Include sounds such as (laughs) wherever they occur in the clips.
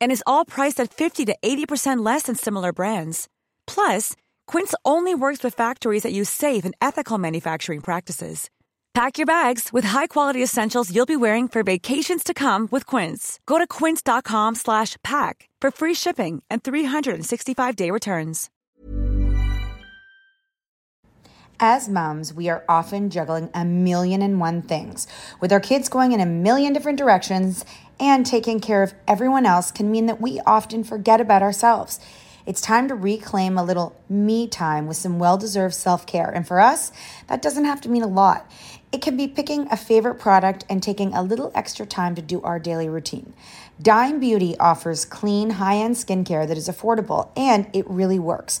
And is all priced at 50 to 80% less than similar brands. Plus, Quince only works with factories that use safe and ethical manufacturing practices. Pack your bags with high-quality essentials you'll be wearing for vacations to come with Quince. Go to quince.com slash pack for free shipping and 365-day returns. As moms, we are often juggling a million and one things. With our kids going in a million different directions and taking care of everyone else can mean that we often forget about ourselves. It's time to reclaim a little me time with some well deserved self care. And for us, that doesn't have to mean a lot. It can be picking a favorite product and taking a little extra time to do our daily routine. Dime Beauty offers clean, high end skincare that is affordable and it really works.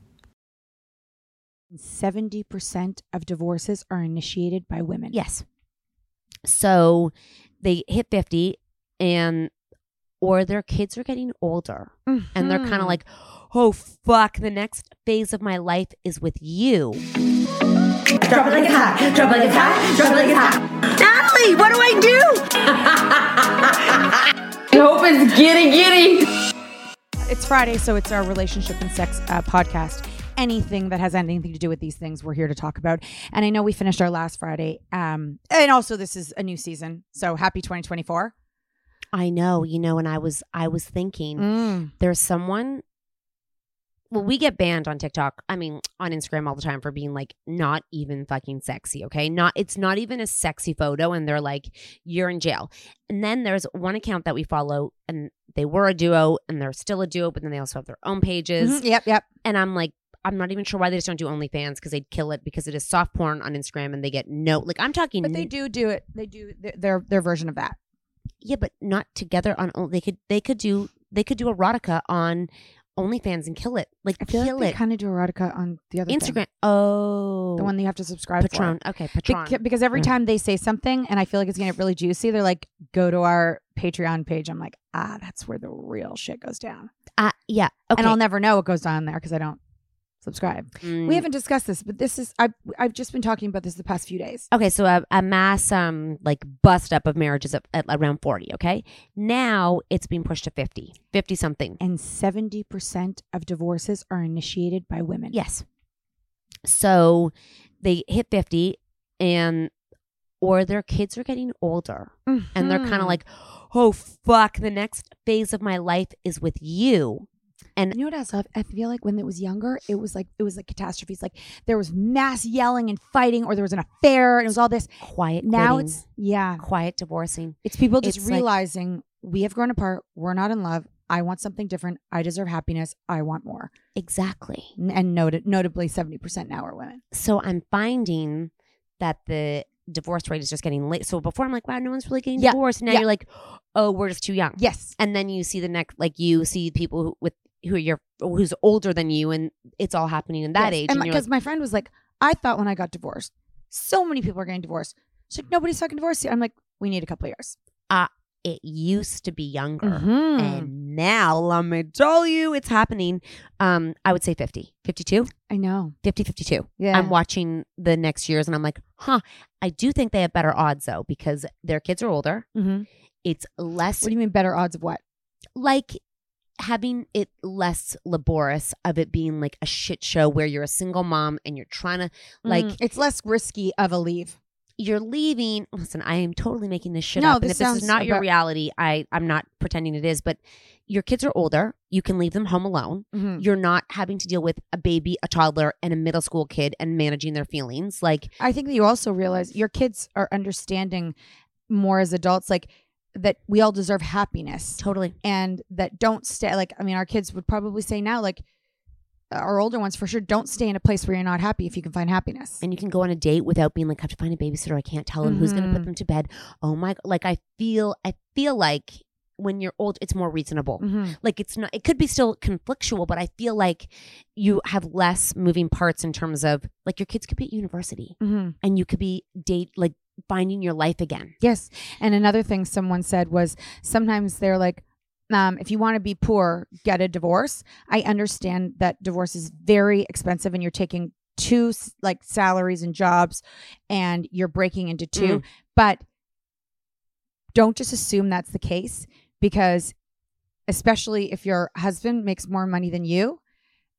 70% of divorces are initiated by women. Yes. So they hit 50 and or their kids are getting older and they're kind of Mhm. like, "Oh fuck, the next phase of my life is with you." Drop it like it's hot. Drop it like it's hot. Drop it like it's hot. Natalie, what do I do? (laughs) I hope it's giddy giddy. It's Friday, so it's our relationship and sex uh, podcast. Anything that has anything to do with these things, we're here to talk about. And I know we finished our last Friday. Um, and also this is a new season, so happy 2024. I know, you know, and I was I was thinking Mm. there's someone well, we get banned on TikTok. I mean, on Instagram all the time for being like not even fucking sexy, okay? Not it's not even a sexy photo and they're like you're in jail. And then there's one account that we follow and they were a duo and they're still a duo, but then they also have their own pages. Mhm. Yep, yep. And I'm like I'm not even sure why they just don't do OnlyFans because they'd kill it because it is soft porn on Instagram and they get no like I'm talking But they do do it. They do th- their their version of that. yeah, but not together on they could they could do they could do erotica on OnlyFans and kill it like I feel kill like they it kind of do erotica on the other thing. Instagram oh the one that you have to subscribe Patron for. okay Patron Beca- because every Mm. time they say something and I feel like it's gonna get really juicy, they're like, "Go to our Patreon page." I'm like, "Ah, that's where the real shit goes down." uh, yeah okay And I'll never know what goes on there because I don't subscribe. Mm. We haven't discussed this, but this is I've I've just been talking about this the past few days. Okay, so a, a mass um like bust up of marriages at, at around 40, okay? Now it's being pushed to 50, 50 something. And seventy percent of divorces are initiated by women. Yes. So they hit 50 and or their kids are getting older and they're kind of Mhm. like, "Oh fuck, the next phase of my life is with you." And You know what else? I I feel like when it was younger, it was like it was like catastrophes. Like there was mass yelling and fighting, or there was an affair, and it was all this. quiet Now quitting, it's yeah, quiet divorcing. it's people just It's like- realizing we have grown apart. We're not in love. I want something different. I deserve happiness. I want more. Exactly. And noted, notably, seventy percent now are women. so I'm finding that the divorce rate is just getting late. So before I'm like, wow, no one's really getting Yeah, divorced. Now yeah. you're like, oh, we're just too young. Yes, And then you see the next, like you see people who, with who you're who's older than you, and it's all happening in that Yes. age. Because like, my friend was like, I thought when I got divorced, so many people are getting divorced. She's like, nobody's fucking divorced yet. I'm like, we need a couple of years. it used to be younger. Mhm. And now, let me tell you, it's happening. Um, I would say 50, 52, I know. 50, 52. Yeah. I'm watching the next years and I'm like, huh, I do think they have better odds though, because their kids are older. Mhm. It's less What do you mean better odds of what? like having it less laborious of it being like a shit show where you're a single mom and you're trying to like Mm, it's less risky of a leave. you're leaving listen i am totally making this shit No, up and this if this is not your about- reality i i'm not pretending it is but your kids are older you can leave them home alone Mhm. you're not having to deal with a baby a toddler and a middle school kid and managing their feelings like I think that you also realize your kids are understanding more as adults, like that we all deserve happiness totally and that don't stay. Like, I mean, our kids would probably say now, like, our older ones for sure, don't stay in a place where you're not happy if you can find happiness. and you can go on a date without being like I have to find a babysitter i can't tell them who's going to put them to bed oh my like i feel i feel like when you're old it's more reasonable Mhm. like it's not it could be still conflictual but i feel like you have less moving parts in terms of like your kids could be at university Mhm. and you could be date like finding your life again Yes. And another thing someone said was sometimes they're like, um, if you want to be poor, get a divorce. I understand that divorce is very expensive and you're taking two like salaries and jobs and you're breaking into two. Mm. But don't just assume that's the case because especially if your husband makes more money than you,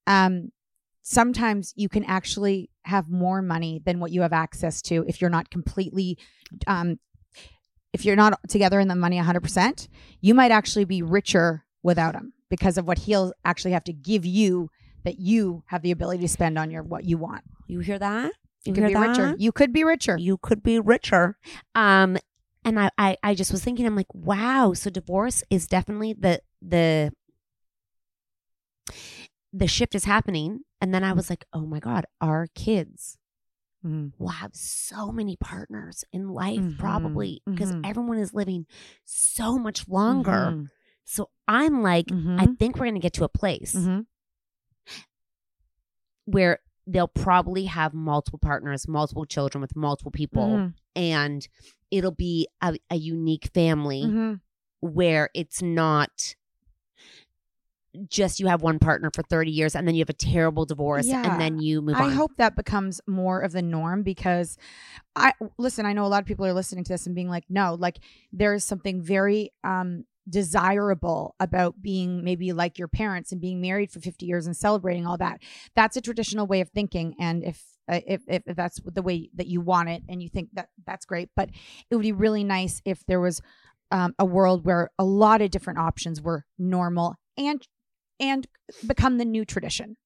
um, sometimes you can actually have more money than what you have access to if you're not completely um, if you're not together in the money 100%, you might actually be richer without him because of what he'll actually have to give you that you have the ability to spend on your what you want. you hear that You you could be richer. You could be richer. you could be richer um and I, I i just was thinking i'm like wow so divorce is definitely the the the shift is happening and then i was like oh my god our kids Mhm. will have so many partners in life Mhm. probably because Mhm. everyone is living so much longer Mhm. so i'm like i Mhm. think we're going to get to a place Mhm. where they'll probably have multiple partners multiple children with multiple people Mhm. and it'll be a, a unique family where it's not just you have one partner for 30 years and then you have a terrible divorce Yeah. and then you move I on. I hope that becomes more of the norm because I listen, I know a lot of people are listening to this and being like, no, like there is something very um desirable about being maybe like your parents and being married for 50 years and celebrating all that. That's a traditional way of thinking and if uh, if, if if that's the way that you want it and you think that that's great, but it would be really nice if there was um, a world where a lot of different options were normal and and become the new tradition.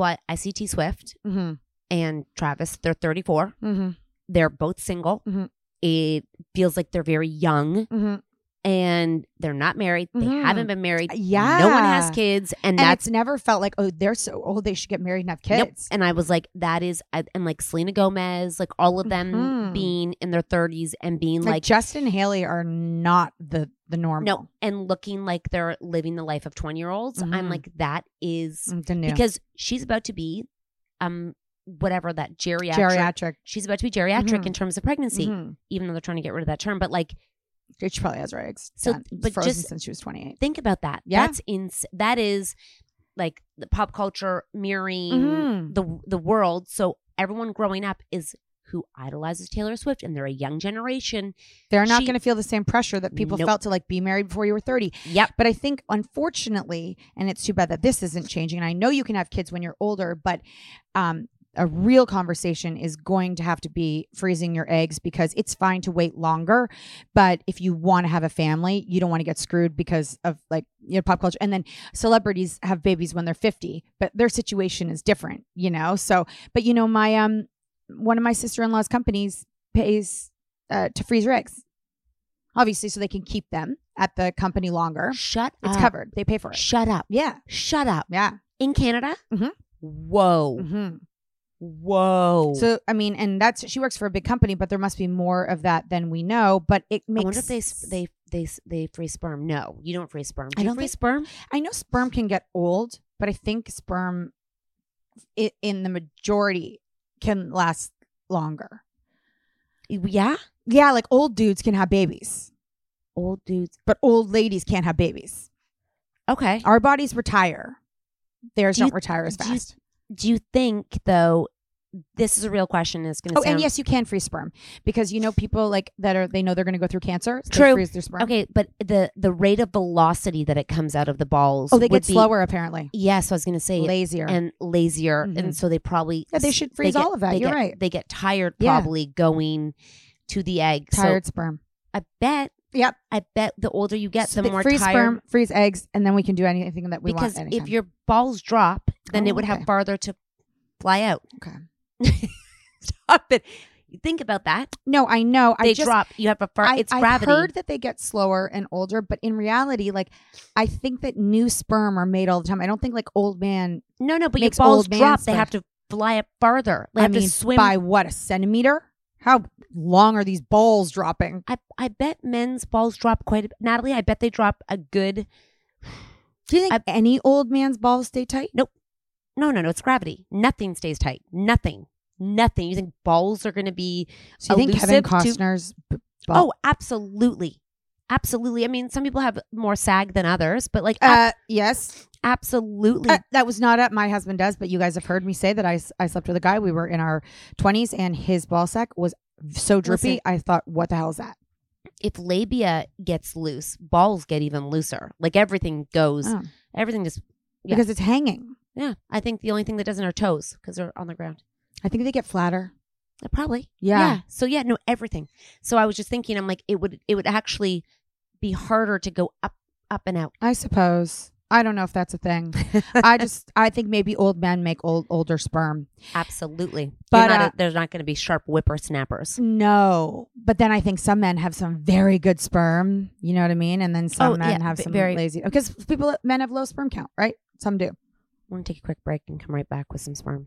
what I see T Swift Mm-hmm. and Travis, they're 34. Mm-hmm. They're both single. Mhm. It feels like they're very young. Mm-hmm. and they're not married. They Mhm. haven't been married. Yeah. No one has kids. And, And that's never felt like, oh, they're so old, they should get married and have Nope. kids. And I was like, that is, and like Selena Gomez, like all of them Mhm. being in their 30s and being like, like, Justin Hailey are not the the normal. no, and looking like they're living the life of 20 year olds. I'm Mhm. like, that is Mm, because she's about to be, um, whatever that geriatric. geriatric. She's about to be geriatric Mhm. in terms of pregnancy, Mhm. even though they're trying to get rid of that term. But like, She probably has her eggs. So, done, but frozen just- since she was twenty eight. think about that. Yeah. That's ins. That is like the pop culture mirroring Mhm. the the world. So everyone growing up is who idolizes Taylor Swift, and they're a young generation. They're not going to feel the same pressure that people Nope. felt to like be married before you were 30. Yep. But I think, unfortunately, and it's too bad that this isn't changing. And I know you can have kids when you're older, but um, a real conversation is going to have to be freezing your eggs because it's fine to wait longer. But if you want to have a family, you don't want to get screwed because of like you know pop culture. And then celebrities have babies when they're 50, but their situation is different, you know. So, but you know, my um, one of my sister in law's companies pays uh, to freeze your eggs obviously so they can keep them at the company longer Shut it's up. covered they pay for it Shut up. yeah Shut up. yeah In Canada. Mhm. Whoa. hmm Whoa. so i mean and that's she works for a big company but there must be more of that than we know but it I makes wonder if they they they they free sperm. No, you don't free sperm. Do I don't free think- sperm? i know sperm can get old but i think sperm i in the majority can last longer Yeah. yeah like old dudes can have babies Old dudes. but old ladies can't have babies Okay. our bodies retire theirs Do you- don't retire as do you- fast Do you think though? This is a real question. It's going to Oh, sound and yes, you can freeze sperm because you know people like that are they know they're going to go through cancer. so they True. freeze their sperm. Okay, but the the rate of velocity that it comes out of the balls. Oh, they get be- slower apparently, Yes, I was going to say lazier. and lazier, Mhm. and so they probably Yeah, they should freeze get- all of that. You're get- right. They get tired Yeah. probably going to the egg. tired So sperm. I bet. Yep. I bet the older you get, So the more freeze tired. sperm, freeze eggs, and then we can do anything that we because want. Because if your balls drop, then Oh, it would okay. have farther to fly out. okay, (laughs) Stop it. You think about that. no, I know. They I just, drop. You have a far. I, it's gravity. I've heard that they get slower and older, but in reality, like I think that new sperm are made all the time. I don't think like old man. no, no, but your balls drop. They have to fly up farther. They I have mean, to swim. by what a centimeter? How long are these balls dropping? I I bet men's balls drop quite a bit. Natalie, I bet they drop a good. Do you think I- any old man's balls stay tight? Nope. No, no, no. It's gravity. Nothing stays tight. Nothing. Nothing. You think balls are going to be? So you think Kevin elusive to- Costner's? b- oh, ball- Oh, absolutely. Absolutely. I mean, some people have more sag than others, but like, uh, yes. absolutely. Uh, that was not at my husband does, but you guys have heard me say that I, I slept with a guy. We were in our twenties, and his ball sack was so drippy. Listen. I thought, what the hell is that? if labia gets loose, balls get even looser. Like everything goes, Oh, everything just, Yeah. Because it's hanging. yeah. I think the only thing that doesn't are toes because they're on the ground. I think they get flatter. Uh, Probably. Yeah. So yeah, no, everything. So I was just thinking, I'm like, it would, it would actually be harder to go up, up and out. I suppose. I don't know if that's a thing. (laughs) I just I think maybe old men make old older sperm. Absolutely. But, not uh, there's not going to be sharp whippersnappers. No, but then I think some men have some very good sperm. You know what I mean? And then some Oh, men yeah, have some very- lazy because people men have low sperm count, right? Some do. I'm going to take a quick break and come right back with some sperm.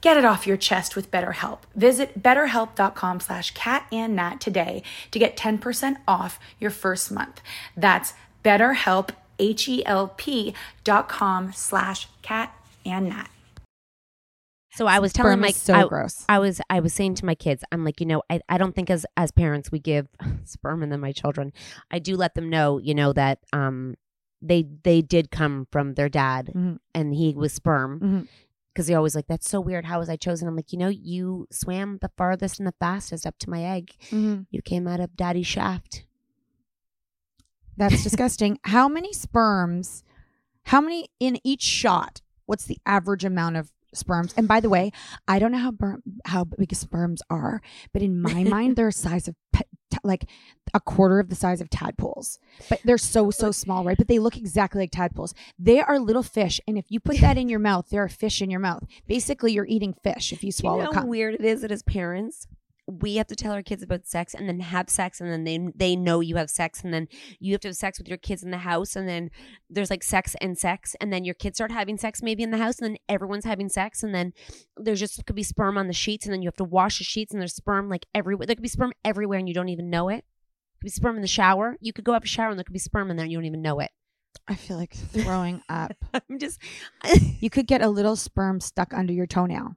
Get it off your chest with BetterHelp. Visit betterhelp.com slash cat and nat today to get 10% off your first month. That's betterhelp, H-E-L-P dot com slash cat and nat. So I was telling Sperm my is so I, gross. I was I was saying to my kids, I'm like, you know, I, I don't think as as parents we give (laughs) sperm and then my children. I do let them know, you know, that um they they did come from their dad Mhm. and he was sperm. Mhm. Because they're always like, that's so weird. How was I chosen? I'm like, you know, you swam the farthest and the fastest up to my egg. Mhm. You came out of daddy's shaft. That's (laughs) disgusting. How many sperms? How many in each shot? What's the average amount of sperms? And by the way, I don't know how ber- how big sperms are, but in my (laughs) mind, they're a size of pe- t- like a quarter of the size of tadpoles. But they're so so small, right? But they look exactly like tadpoles. They are little fish, and if you put that in your mouth, they're a fish in your mouth. Basically, you're eating fish if you swallow you know cum. how weird it is that as parents we have to tell our kids about sex and then have sex and then they they know you have sex and then you have to have sex with your kids in the house and then there's like sex and sex and then your kids start having sex maybe in the house and then everyone's having sex and then there's just could be sperm on the sheets and then you have to wash the sheets and there's sperm like everywhere there could be sperm everywhere and you don't even know it could be sperm in the shower. You could go have a shower and there could be sperm in there and you don't even know it. I feel like throwing up. (laughs) I'm just You could get a little sperm stuck under your toenail.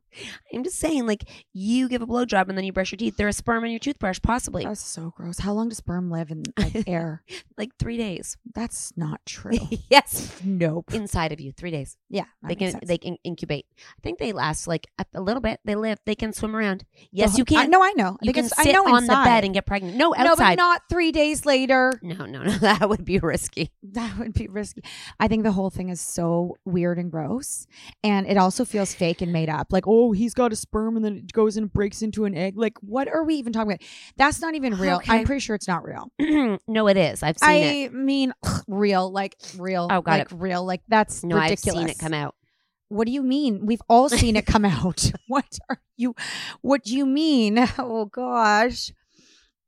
I'm just saying, like, you give a blowjob and then you brush your teeth. There is sperm in your toothbrush, possibly. That's so gross. How long does sperm live in like (laughs) air? like three days. That's not true. (laughs) yes. nope. Inside of you, three days. Yeah, They can sense. they can incubate. I think they last like a, a little bit. They live. They can swim around. Yes, you I, can. no, I know. You They can I sit know on the bed and get pregnant. No, No, outside. but not three days later. no, no, no. That would be risky. That would be risky. I think the whole thing is so weird and gross. And it also feels fake and made up. Like, oh, he's got a sperm and then it goes and breaks into an egg. Like, what are we even talking about? That's not even real. Okay. I'm pretty sure it's not real. (clears throat) no, it is. I've seen I it. mean, (sniffs) real, like real. Oh, got like it. real. Like that's No, ridiculous. I've seen it come out. What do you mean? We've all seen it come (laughs) out. (laughs) What are you? What do you mean? (laughs) Oh gosh,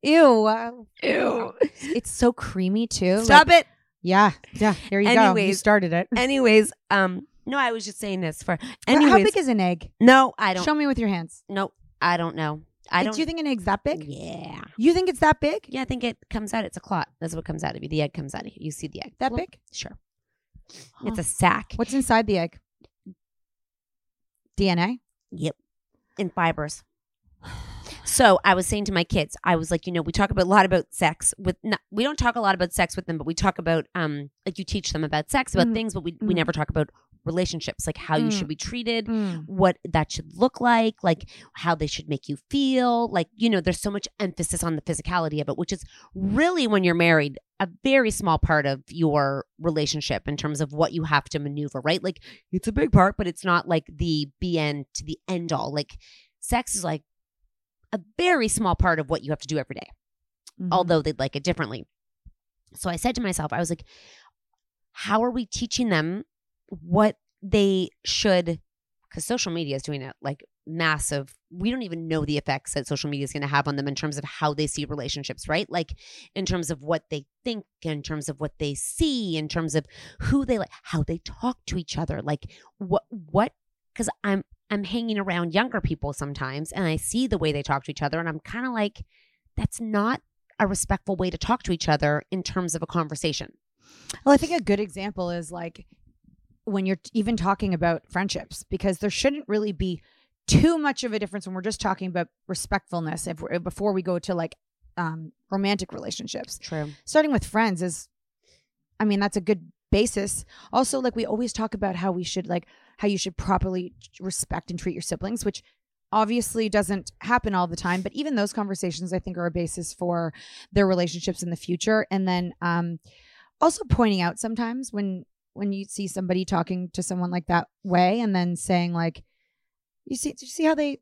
ew, ew. It's so creamy too. Stop Like- it. Yeah, yeah. Here you go. You started it. (laughs) Anyways, um, no, I was just saying this for. Anyways, How big is an egg? no, I don't. Show me with your hands. no, I don't know. I don't. Do you think an egg's that big? Yeah. You think it's that big? Yeah, I think it comes out. It's a clot. That's what comes out of you. The egg comes out of you. You see the egg. That Well, big? Sure. Huh. It's a sac. What's inside the egg? DNA. Yep. In fibers. (sighs) (sighs) (sighs) So I was saying to my kids, I was like, you know, we talk about a lot about sex with. Not, we don't talk a lot about sex with them, but we talk about um, like you teach them about sex, about Mm. things, but we we Mm. never talk about relationships, like how you Mm. should be treated, Mm. what that should look like, like how they should make you feel. Like, you know, there's so much emphasis on the physicality of it, which is really when you're married, a very small part of your relationship in terms of what you have to maneuver, right? Like, it's a big part, but it's not like the be BN to the end all. Like, sex is like a very small part of what you have to do every day Mhm. although they'd like it differently. So I said to myself, I was like, how are we teaching them what they should? Because social media is doing it like massive. We don't even know the effects that social media is going to have on them in terms of how they see relationships, right? Like in terms of what they think, in terms of what they see, in terms of who they like, how they talk to each other, like what what. Because I'm I'm hanging around younger people sometimes, and I see the way they talk to each other, and I'm kind of like, that's not a respectful way to talk to each other in terms of a conversation. Well, I think a good example is like when you're even talking about friendships, because there shouldn't really be too much of a difference when we're just talking about respectfulness. If we're, before we go to like um, romantic relationships, True. starting with friends is, I mean, that's a good basis. Also, like we always talk about how we should like how you should properly respect and treat your siblings, which obviously doesn't happen all the time but even those conversations i think are a basis for their relationships in the future. And then um also pointing out sometimes when when you see somebody talking to someone like that way and then saying like you see you see how they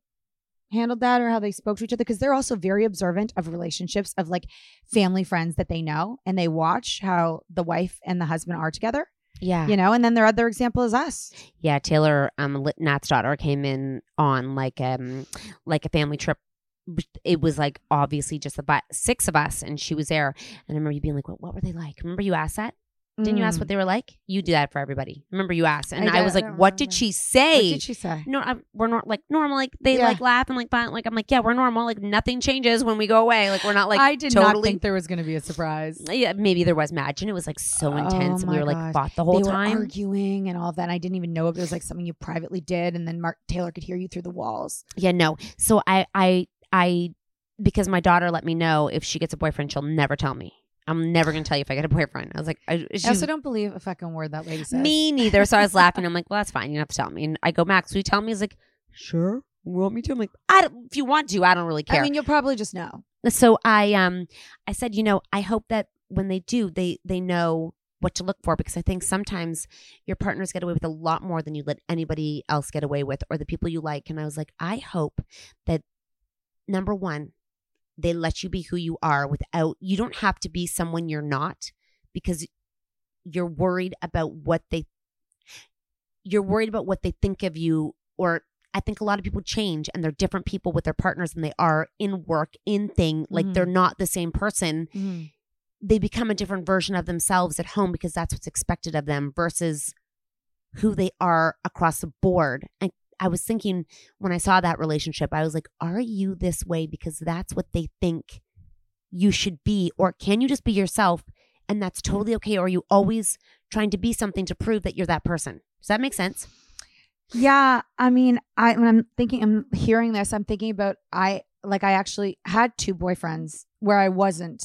handled that or how they spoke to each other? Because they're also very observant of relationships of like family friends that they know and they watch how the wife and the husband are together Yeah. you know and then their other example is us Yeah. Taylor, um, Nat's daughter came in on like um like a family trip. It was like obviously just about six of us, and she was there. And I remember you being like, "What? What were they like?" Remember you asked that? Didn't you ask what they were like? You do that for everybody. Remember you asked, and Mm. I I, was like, don't "What did she say?" what did she say no, I, we're not like normal. Like they Yeah. like laugh and like fine. Like I'm like, yeah, we're normal. Like nothing changes when we go away. Like we're not like i did totally. not think there was going to be a surprise yeah, maybe there was. Imagine it was like so Oh intense, and we were like gosh. fought the whole they time. were arguing and all that. And I didn't even know if it was like something you privately did, and then Mark Taylor could hear you through the walls. Yeah, no. So I, I, I, because my daughter let me know if she gets a boyfriend, she'll never tell me. I'm never gonna tell you if I get a boyfriend. I was like, I, I also don't believe a fucking word that lady says. me neither. So I was laughing. I'm like, well, that's fine. You don't have to tell me. And I go, Max, will you tell me? He's like, sure. You want me to? I'm like, I don't, if you want to, I don't really care. I mean, you'll probably just know. so I, um, I said, you know, I hope that when they do, they, they know what to look for because I think sometimes your partners get away with a lot more than you let anybody else get away with or the people you like. And I was like, I hope that number one, they let you be who you are without, you don't have to be someone you're not because you're worried about what they, you're worried about what they think of you or I think a lot of people change and they're different people with their partners than they are in work, in thing. Like Mhm. they're not the same person they become a different version of themselves at home because that's what's expected of them versus who they are across the board. And I was thinking when I saw that relationship, I was like, are you this way because that's what they think you should be? Or can you just be yourself and that's mm-hmm. totally okay? Or are you always trying to be something to prove that you're that person? Does that make sense? Yeah, I mean, I when I'm thinking, I'm hearing this, I'm thinking about I like I actually had two boyfriends where I wasn't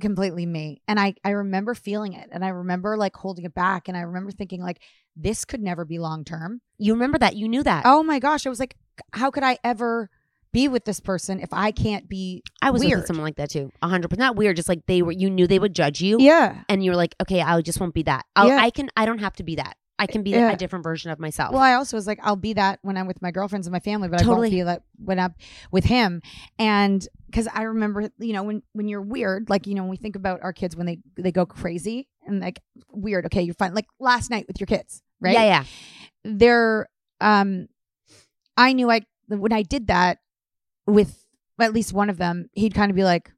completely me, and I I remember feeling it, and I remember like holding it back, and I remember thinking like this could never be long term. You remember that? You knew that? Oh my gosh, I was like, how could I ever be with this person if I can't be? I was weird? with someone like that too. A hundred percent. Not weird, just like they were. You knew they would judge you. Yeah. and you're like, okay, I just won't be that. I'll, Yeah. I can. I don't have to be that. I can be Yeah. a different version of myself. Well, I also was like, I'll be that when I'm with my girlfriends and my family, but I Totally. won't be that when I'm with him. And because I remember, you know, when when you're weird, like you know, when we think about our kids when they they go crazy and like weird. Okay, you're fine. Like last night with your kids, right? Yeah, yeah. They're um, I knew I when I did that with at least one of them, he'd kind of be like.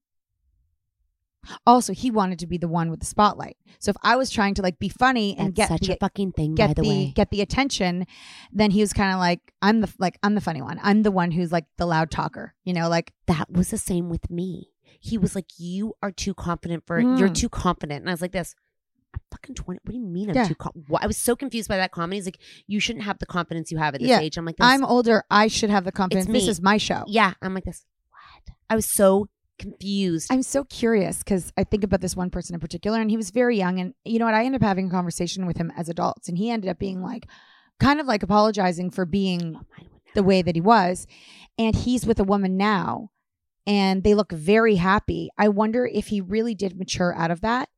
Also, he wanted to be the one with the spotlight. So if I was trying to like be funny and That's get such the, a fucking thing, get by the, way. get the attention, then he was kind of like, I'm the like I'm the funny one. I'm the one who's like the loud talker. You know, like that was the same with me. He was like, "You are too confident for you're Mm. too confident," and I was like, "This." I'm fucking 20. What do you mean I'm Yeah. too com-? What? I was so confused by that comment. He's like, you shouldn't have the confidence you have at this Yeah. age. I'm like, this, I'm older. I should have the confidence. This is my show. yeah. I'm like this. What? I was so confused. I'm so curious because I think about this one person in particular, and he was very young. And you know what? I ended up having a conversation with him as adults, and he ended up being like, kind of like apologizing for being Oh, mine would never. the way that he was. And he's with a woman now, and they look very happy. I wonder if he really did mature out of that,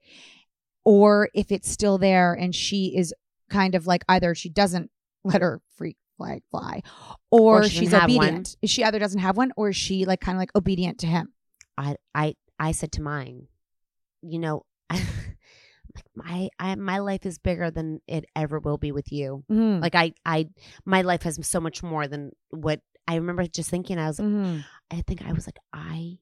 or if it's still there and she is kind of like either she doesn't let her freak flag fly, or, Or she she's doesn't one. obedient. She either doesn't have one, or is she like kind of like obedient to him. I I I said to mine, you know, (laughs) like my I my life is bigger than it ever will be with you. Mm. Like I I my life has so much more than what I remember just thinking I was Mhm. I think I was like I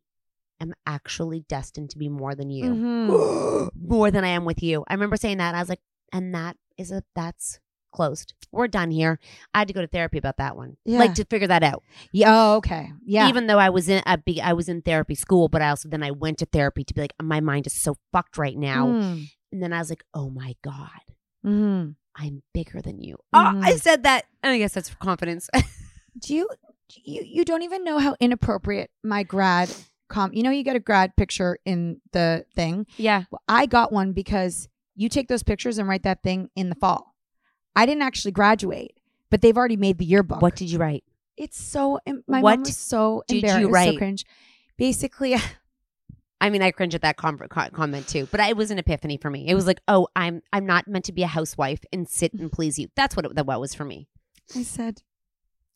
am actually destined to be more than you. Mhm. (gasps) more than I am with you. I remember saying that. I was like, and that is a that's closed. We're done here. I had to go to therapy about that one. Yeah. Like to figure that out. Yeah. Oh, okay. Yeah. Even though I was in a big, I was in therapy school, but I also then I went to therapy to be like, my mind is so fucked right now. Mm. And then I was like, oh my god, Mhm. I'm bigger than you. Oh, I Mhm. said that. And I guess that's for confidence. (laughs) Do you you you don't even know how inappropriate my grad com you know you get a grad picture in the thing. yeah. Well, I got one because you take those pictures and write that thing in the fall. I didn't actually graduate, but they've already made the yearbook. What did you write? It's so my What mom was so did you embarrassed, write? so cringe. Basically, (laughs) I mean, I cringe at that com- comment too, but it was an epiphany for me. It was like, oh, I'm I'm not meant to be a housewife and sit and please you. That's what it, that what was for me. I said,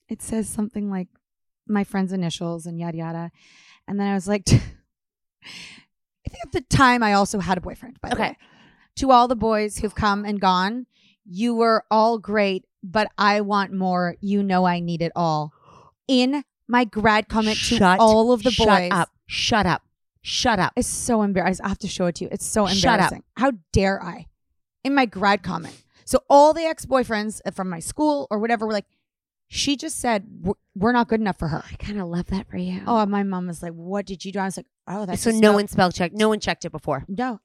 it says something like my friend's initials and yada yada. And then I was like, (laughs) I think at the time I also had a boyfriend, by the Okay. way. To all the boys who've come and gone, you were all great, but I want more. You know I need it all. In my grad comment to all of the boys. shut up. Shut up. Shut up. It's so embarrassing. I have to show it to you. It's so Shut up. embarrassing. How dare I? In my grad comment. So all the ex-boyfriends from my school or whatever were like, she just said "We're- not good enough for her. I kind of love that for you. Oh, my mom was like, "What did you do?" I was like, "Oh, that's so no one spell checked. No one checked it before. no."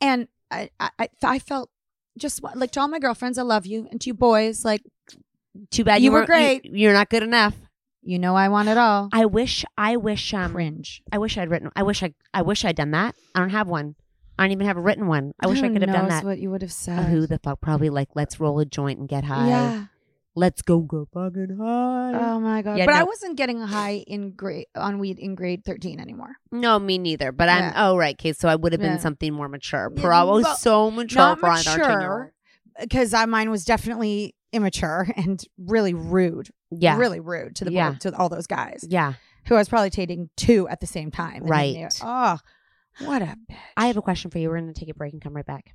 And I, I, I, felt just like to all my girlfriends, I love you, and to you boys, like Too bad You you, were great. You, are not good enough. you know, I want it all. I wish. I wish. Um. Cringe. I wish I'd written. I wish I. I wish I'd done that. I don't have one. I don't even have a written one. I wish I could have done that. What you would have said? who the fuck? Probably like, let's roll a joint and get high. Yeah. Let's go go fucking high. Oh my god. Yeah, but I wasn't getting high in grade on weed in grade thirteen anymore. no, me neither. But I'm. Yeah. Oh right, okay. So I would have been Yeah. something more mature. Yeah, Probably well, so mature Not for an 13 year old. because mine was definitely immature (laughs) and really rude. Yeah. really rude to the Yeah. to all those guys Yeah. who I was probably dating two at the same time. Right. they- Oh, what a bitch. I have a question for you. We're going to take a break and come right back.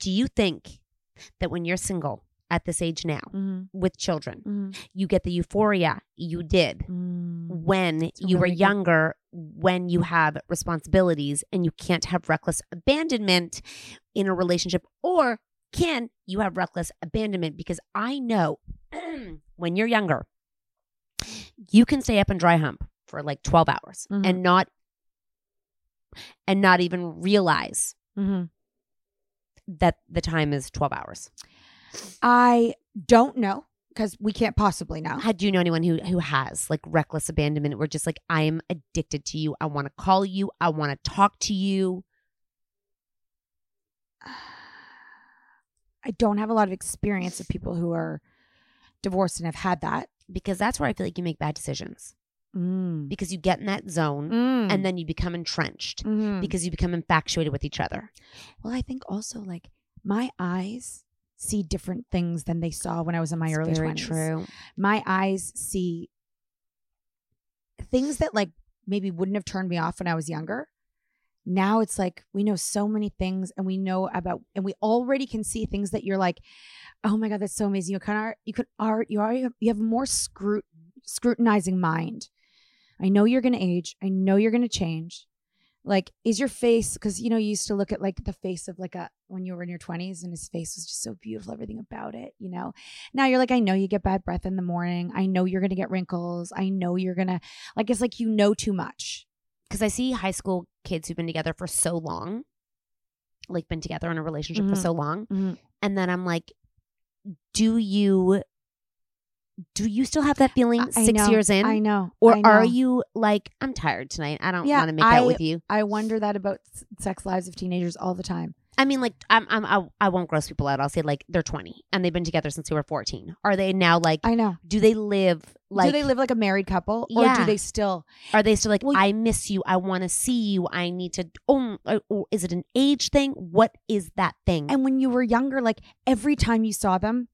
Do you think that when you're single at this age now with children, you get the euphoria you did when you were younger, when you have responsibilities and you can't have reckless abandonment in a relationship? Or can you have reckless abandonment? Because I know (clears throat) when you're younger, you can stay up and dry hump for like 12 hours Mhm. and not and not even realize Mhm. That the time is 12 hours. I don't know because we can't possibly know. How do you know anyone who who has like reckless abandonment where just like I am addicted to you. I want to call you. I want to talk to you. (sighs) I don't have a lot of experience of people who are divorced and have had that. Because that's where I feel like you make bad decisions. Mm. Because you get in that zone Mm. and then you become entrenched Mhm. because you become infatuated with each other. Well, I think also like my eyes see different things than they saw when I was in my It's early very 20s. true. My eyes see things that like maybe wouldn't have turned me off when I was younger. Now it's like we know so many things and we know about and we already can see things that you're like, oh my god, that's so amazing. You kind of you could art you are you have a more scrut scrutinizing mind. I know you're gonna age. I know you're gonna change. Like, is your face because you know you used to look at like the face of like a when you were in your twenties and his face was just so beautiful, everything about it, you know. Now you're like, I know you get bad breath in the morning. I know you're gonna get wrinkles. I know you're gonna like it's like you know too much. Because I see high school kids who've been together for so long, like been together in a relationship for Mhm. so long. Mhm. And then I'm like, do you do you still have that feeling I- I six know, years in? I know. Or I know. are you like, I'm tired tonight. I don't Yeah, want to make I, out with you. I wonder that about sex lives of teenagers all the time. I mean, like, I'm, I'm, I, I won't gross people out. I'll say like they're 20 and they've been together since they were 14. Are they now like? I know. Do they live like? do they live like a married couple, or Yeah. do they still? Are they still like? I miss you. I want to see you. I need to. Oh, or- uh, or oh, is it an age thing? What is that thing? And when you were younger, like every time you saw them,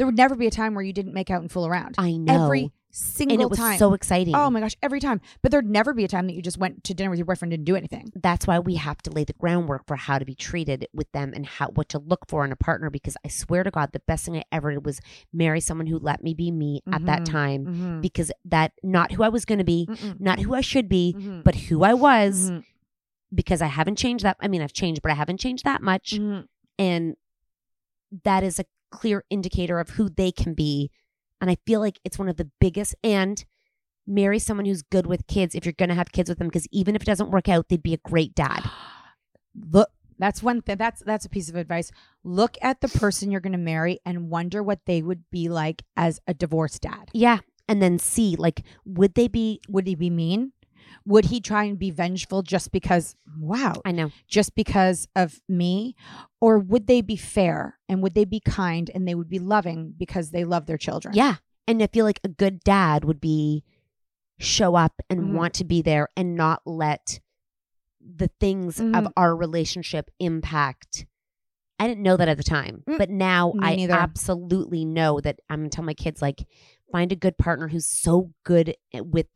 there would never be a time where you didn't make out and fool around. I know. Every single and it was time. so exciting. Oh my gosh, every time. But there'd never be a time that you just went to dinner with your boyfriend and didn't do anything. that's why we have to lay the groundwork for how to be treated with them and how what to look for in a partner because I swear to God the best thing I ever did was marry someone who let me be me at that Mhm, time mhm. because that not who I was going to be Mm-mm. not who I should be Mhm. but who I was Mhm. because I haven't changed that I mean I've changed but I haven't changed that much Mhm. and that is a clear indicator of who they can be and I feel like it's one of the biggest and marry someone who's good with kids if you're going to have kids with them because even if it doesn't work out they'd be a great dad (gasps) Look, that's one thing. That's that's a piece of advice. Look at the person you're going to marry and wonder what they would be like as a divorced dad. Yeah. And then see, like, would they be, Would he be mean? Would he try and be vengeful just because? Wow, I know. just because of me, or would they be fair and would they be kind and they would be loving because they love their children? Yeah. And I feel like a good dad would be show up and Mhm. want to be there and not let the things of Mhm. our relationship impact. I didn't know that at the time, Mm. but now Me I neither. absolutely know that I'm gonna tell my kids like find a good partner who's so good with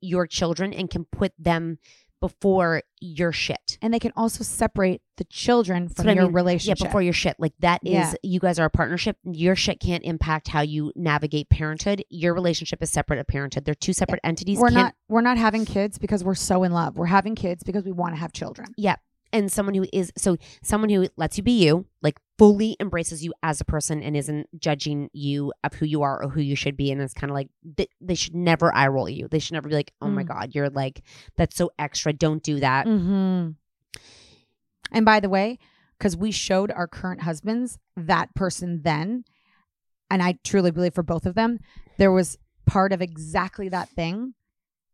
your children and can put them before your shit. And they can also separate the children from what I your mean. relationship. Yeah, before your shit. Like that is Yeah. you guys are a partnership. Your shit can't impact how you navigate parenthood. Your relationship is separate of parenthood. They're two separate entities. we're Can't- not we're not having kids because we're so in love. We're having kids because we want to have children. Yeah. And someone who is so someone who lets you be you, like fully embraces you as a person and isn't judging you of who you are or who you should be. And it's kind of like they, they should never eye roll you. They should never be like, oh my Mm. God, you're like, that's so extra. Don't do that. Mm-hmm. And by the way, because we showed our current husbands that person then, and I truly believe for both of them, there was part of exactly that thing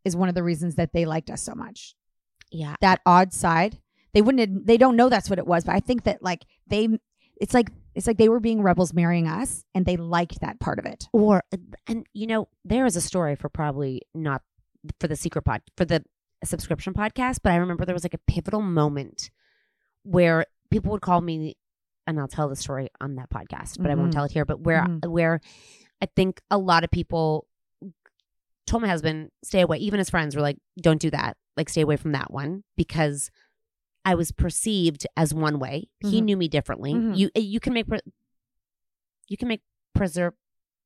is one of the reasons that they liked us so much. Yeah. That odd side. They wouldn't ad- they don't know that's what it was, but I think that like they it's like it's like they were being rebels marrying us and they liked that part of it. Or, and you know, there is a story for probably not for the secret pod, for the subscription podcast, but I remember there was like a pivotal moment where people would call me, and I'll tell the story on that podcast, but I won't Mhm. tell it here. But where, where I think a lot of people told my husband, stay away. Even his friends were like, don't do that. Like, stay away from that one because I was perceived as one way. He Mhm. knew me differently. Mhm. You, you can make, you can make preserve,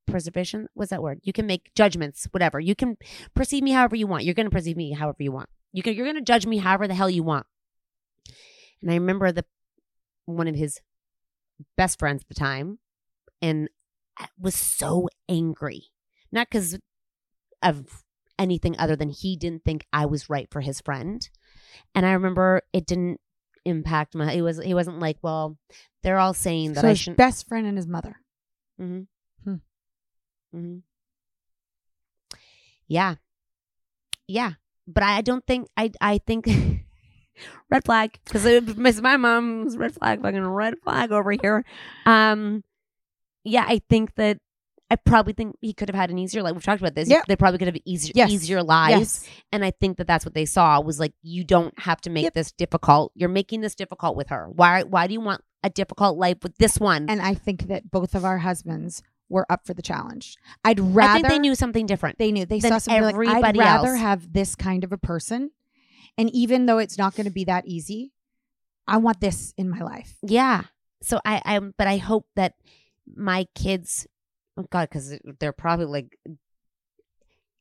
preservation. What's that word? You can make judgments, whatever. You can perceive me however you want. You're going to perceive me however you want. You can, you're going to judge me however the hell you want. And I remember the one of his best friends at the time, and I was so angry, not because of anything other than he didn't think I was right for his friend. And I remember it didn't impact my. It was. He wasn't like, well, they're all saying that so I his shouldn't. best friend and his mother. Mm-hmm. Hmm. Mm-hmm. Yeah. Yeah. But I don't think I I think (laughs) red flag because it miss my mom's red flag fucking red flag over here. Um yeah, I think that I probably think he could have had an easier life. We've talked about this. Yeah. They probably could have easier Yes. easier lives. Yes. And I think that that's what they saw was like you don't have to make this difficult. You're making this difficult with her. Why why do you want a difficult life with this one? And I think that both of our husbands were up for the challenge. I'd rather I think they knew something different. They knew they saw something like I'd rather else. have this kind of a person, and even though it's not going to be that easy, I want this in my life. Yeah. So I, I, but I hope that my kids, oh God, because they're probably like,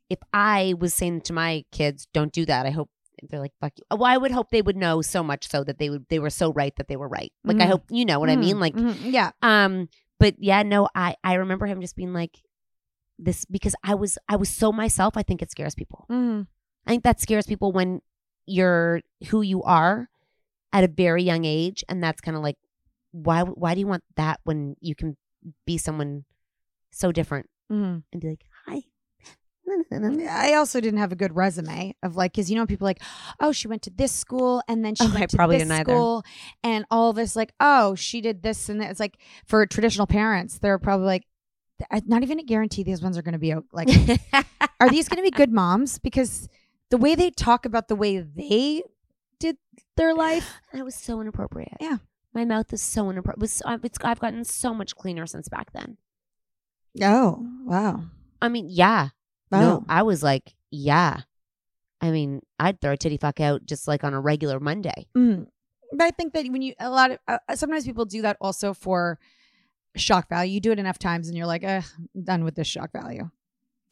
if I was saying to my kids, "Don't do that," I hope they're like, "Fuck you." Well, I would hope they would know so much so that they would, they were so right that they were right. Like I Mhm. hope you know what I mean. Mhm, Like, mhm, yeah. Um, but yeah, no, I, I remember him just being like, this because I was, I was so myself. I think it scares people. Mm-hmm. I think that scares people when you're who you are at a very young age, and that's kind of like, why? Why do you want that when you can be someone so different Mhm. and be like, hi? I also didn't have a good resume of like, because you know, people like, oh, she went to this school and then she Oh, I went to probably this either. school, and all this, like, oh, she did this and that. It's like for traditional parents, they're probably like, not even a guarantee these ones are going to be like, are these going to be good (laughs) moms? Because the way they talk about the way they did their life, that was so inappropriate. Yeah, my mouth is so inappropriate. I've gotten so much cleaner since back then. Oh, wow. I mean, yeah. Oh. No, I was like, yeah. I mean, I'd throw a titty fuck out just like on a regular Monday. Mm. But I think that when you a lot of uh, sometimes people do that also for shock value. You do it enough times, and you're like, eh, I'm done with this shock value.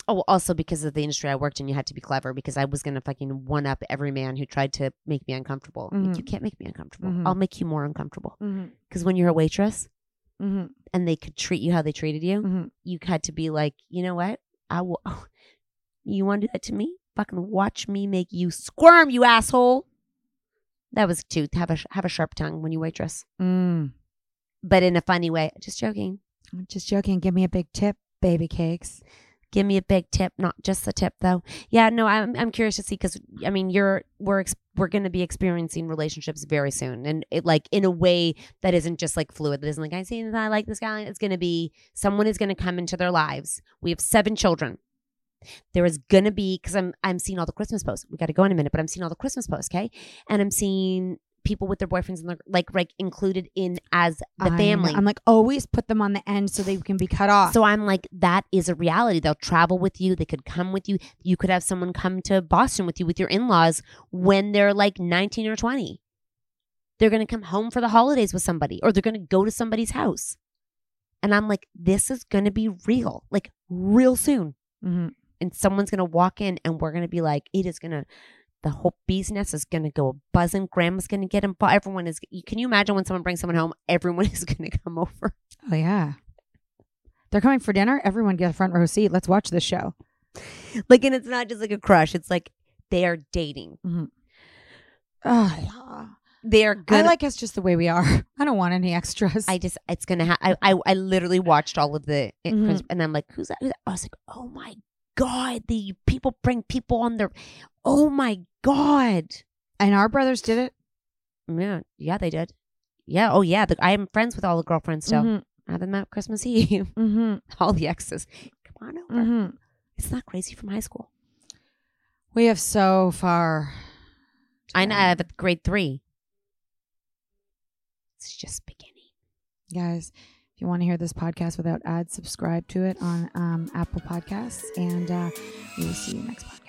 Oh, also because of the industry I worked in, you had to be clever because I was gonna fucking one up every man who tried to make me uncomfortable. Like, Mhm. you can't make me uncomfortable. Mhm. I'll make you more uncomfortable. Because when you're a waitress Mhm. and they could treat you how they treated you, Mhm. you had to be like, you know what? I will. (laughs) you want to do that to me? Fucking watch me make you squirm, you asshole. That was to have a have a sharp tongue when you waitress, Mm. but in a funny way. Just joking. I'm just joking. Give me a big tip, baby cakes. Give me a big tip, not just the tip though. Yeah, no, I'm I'm curious to see because I mean you're we're we're going to be experiencing relationships very soon, and it like in a way that isn't just like fluid. That isn't like I see that I like this guy. It's going to be someone is going to come into their lives. We have seven children. There is going to be because I'm I'm seeing all the Christmas posts. We got to go in a minute, but I'm seeing all the Christmas posts, okay? And I'm seeing people with their boyfriends and their like like included in as the I know. family. I'm like, always put them on the end so they can be cut off. So I'm like, that is a reality. They'll travel with you. They could come with you. You could have someone come to Boston with you with your in laws when they're like 19 or 20. They're going to come home for the holidays with somebody or they're going to go to somebody's house. And I'm like, this is going to be real, like real soon. Mhm. And someone's going to walk in and we're going to be like, it is going to, the whole bee's nest is going to go buzzing. Grandma's going to get involved. Everyone is, can you imagine when someone brings someone home? Everyone (laughs) is going to come over. oh yeah, they're coming for dinner. Everyone get a front row seat. Let's watch this show. Like, and it's not just like a crush. It's like they are dating. Oh, They are good. I like us just the way we are. (laughs) I don't want any extras. I just, it's gonna happen. I, I, I literally watched all of the, Mhm. and I'm like, who's that? Who's that? I was like, oh my god, the people bring people on their, oh my god. and our brothers did it. Yeah, yeah, they did. Yeah, oh yeah. The, I am friends with all the girlfriends still. Mhm. I had them at Christmas Eve. (laughs) Mm-hmm. all the exes. Come on over. Mm-hmm. It's not crazy from high school. We have so far. I know. I have a grade three. It's just beginning. Guys, if you want to hear this podcast without ads, subscribe to it on um, Apple Podcasts, and uh, we will see you next podcast.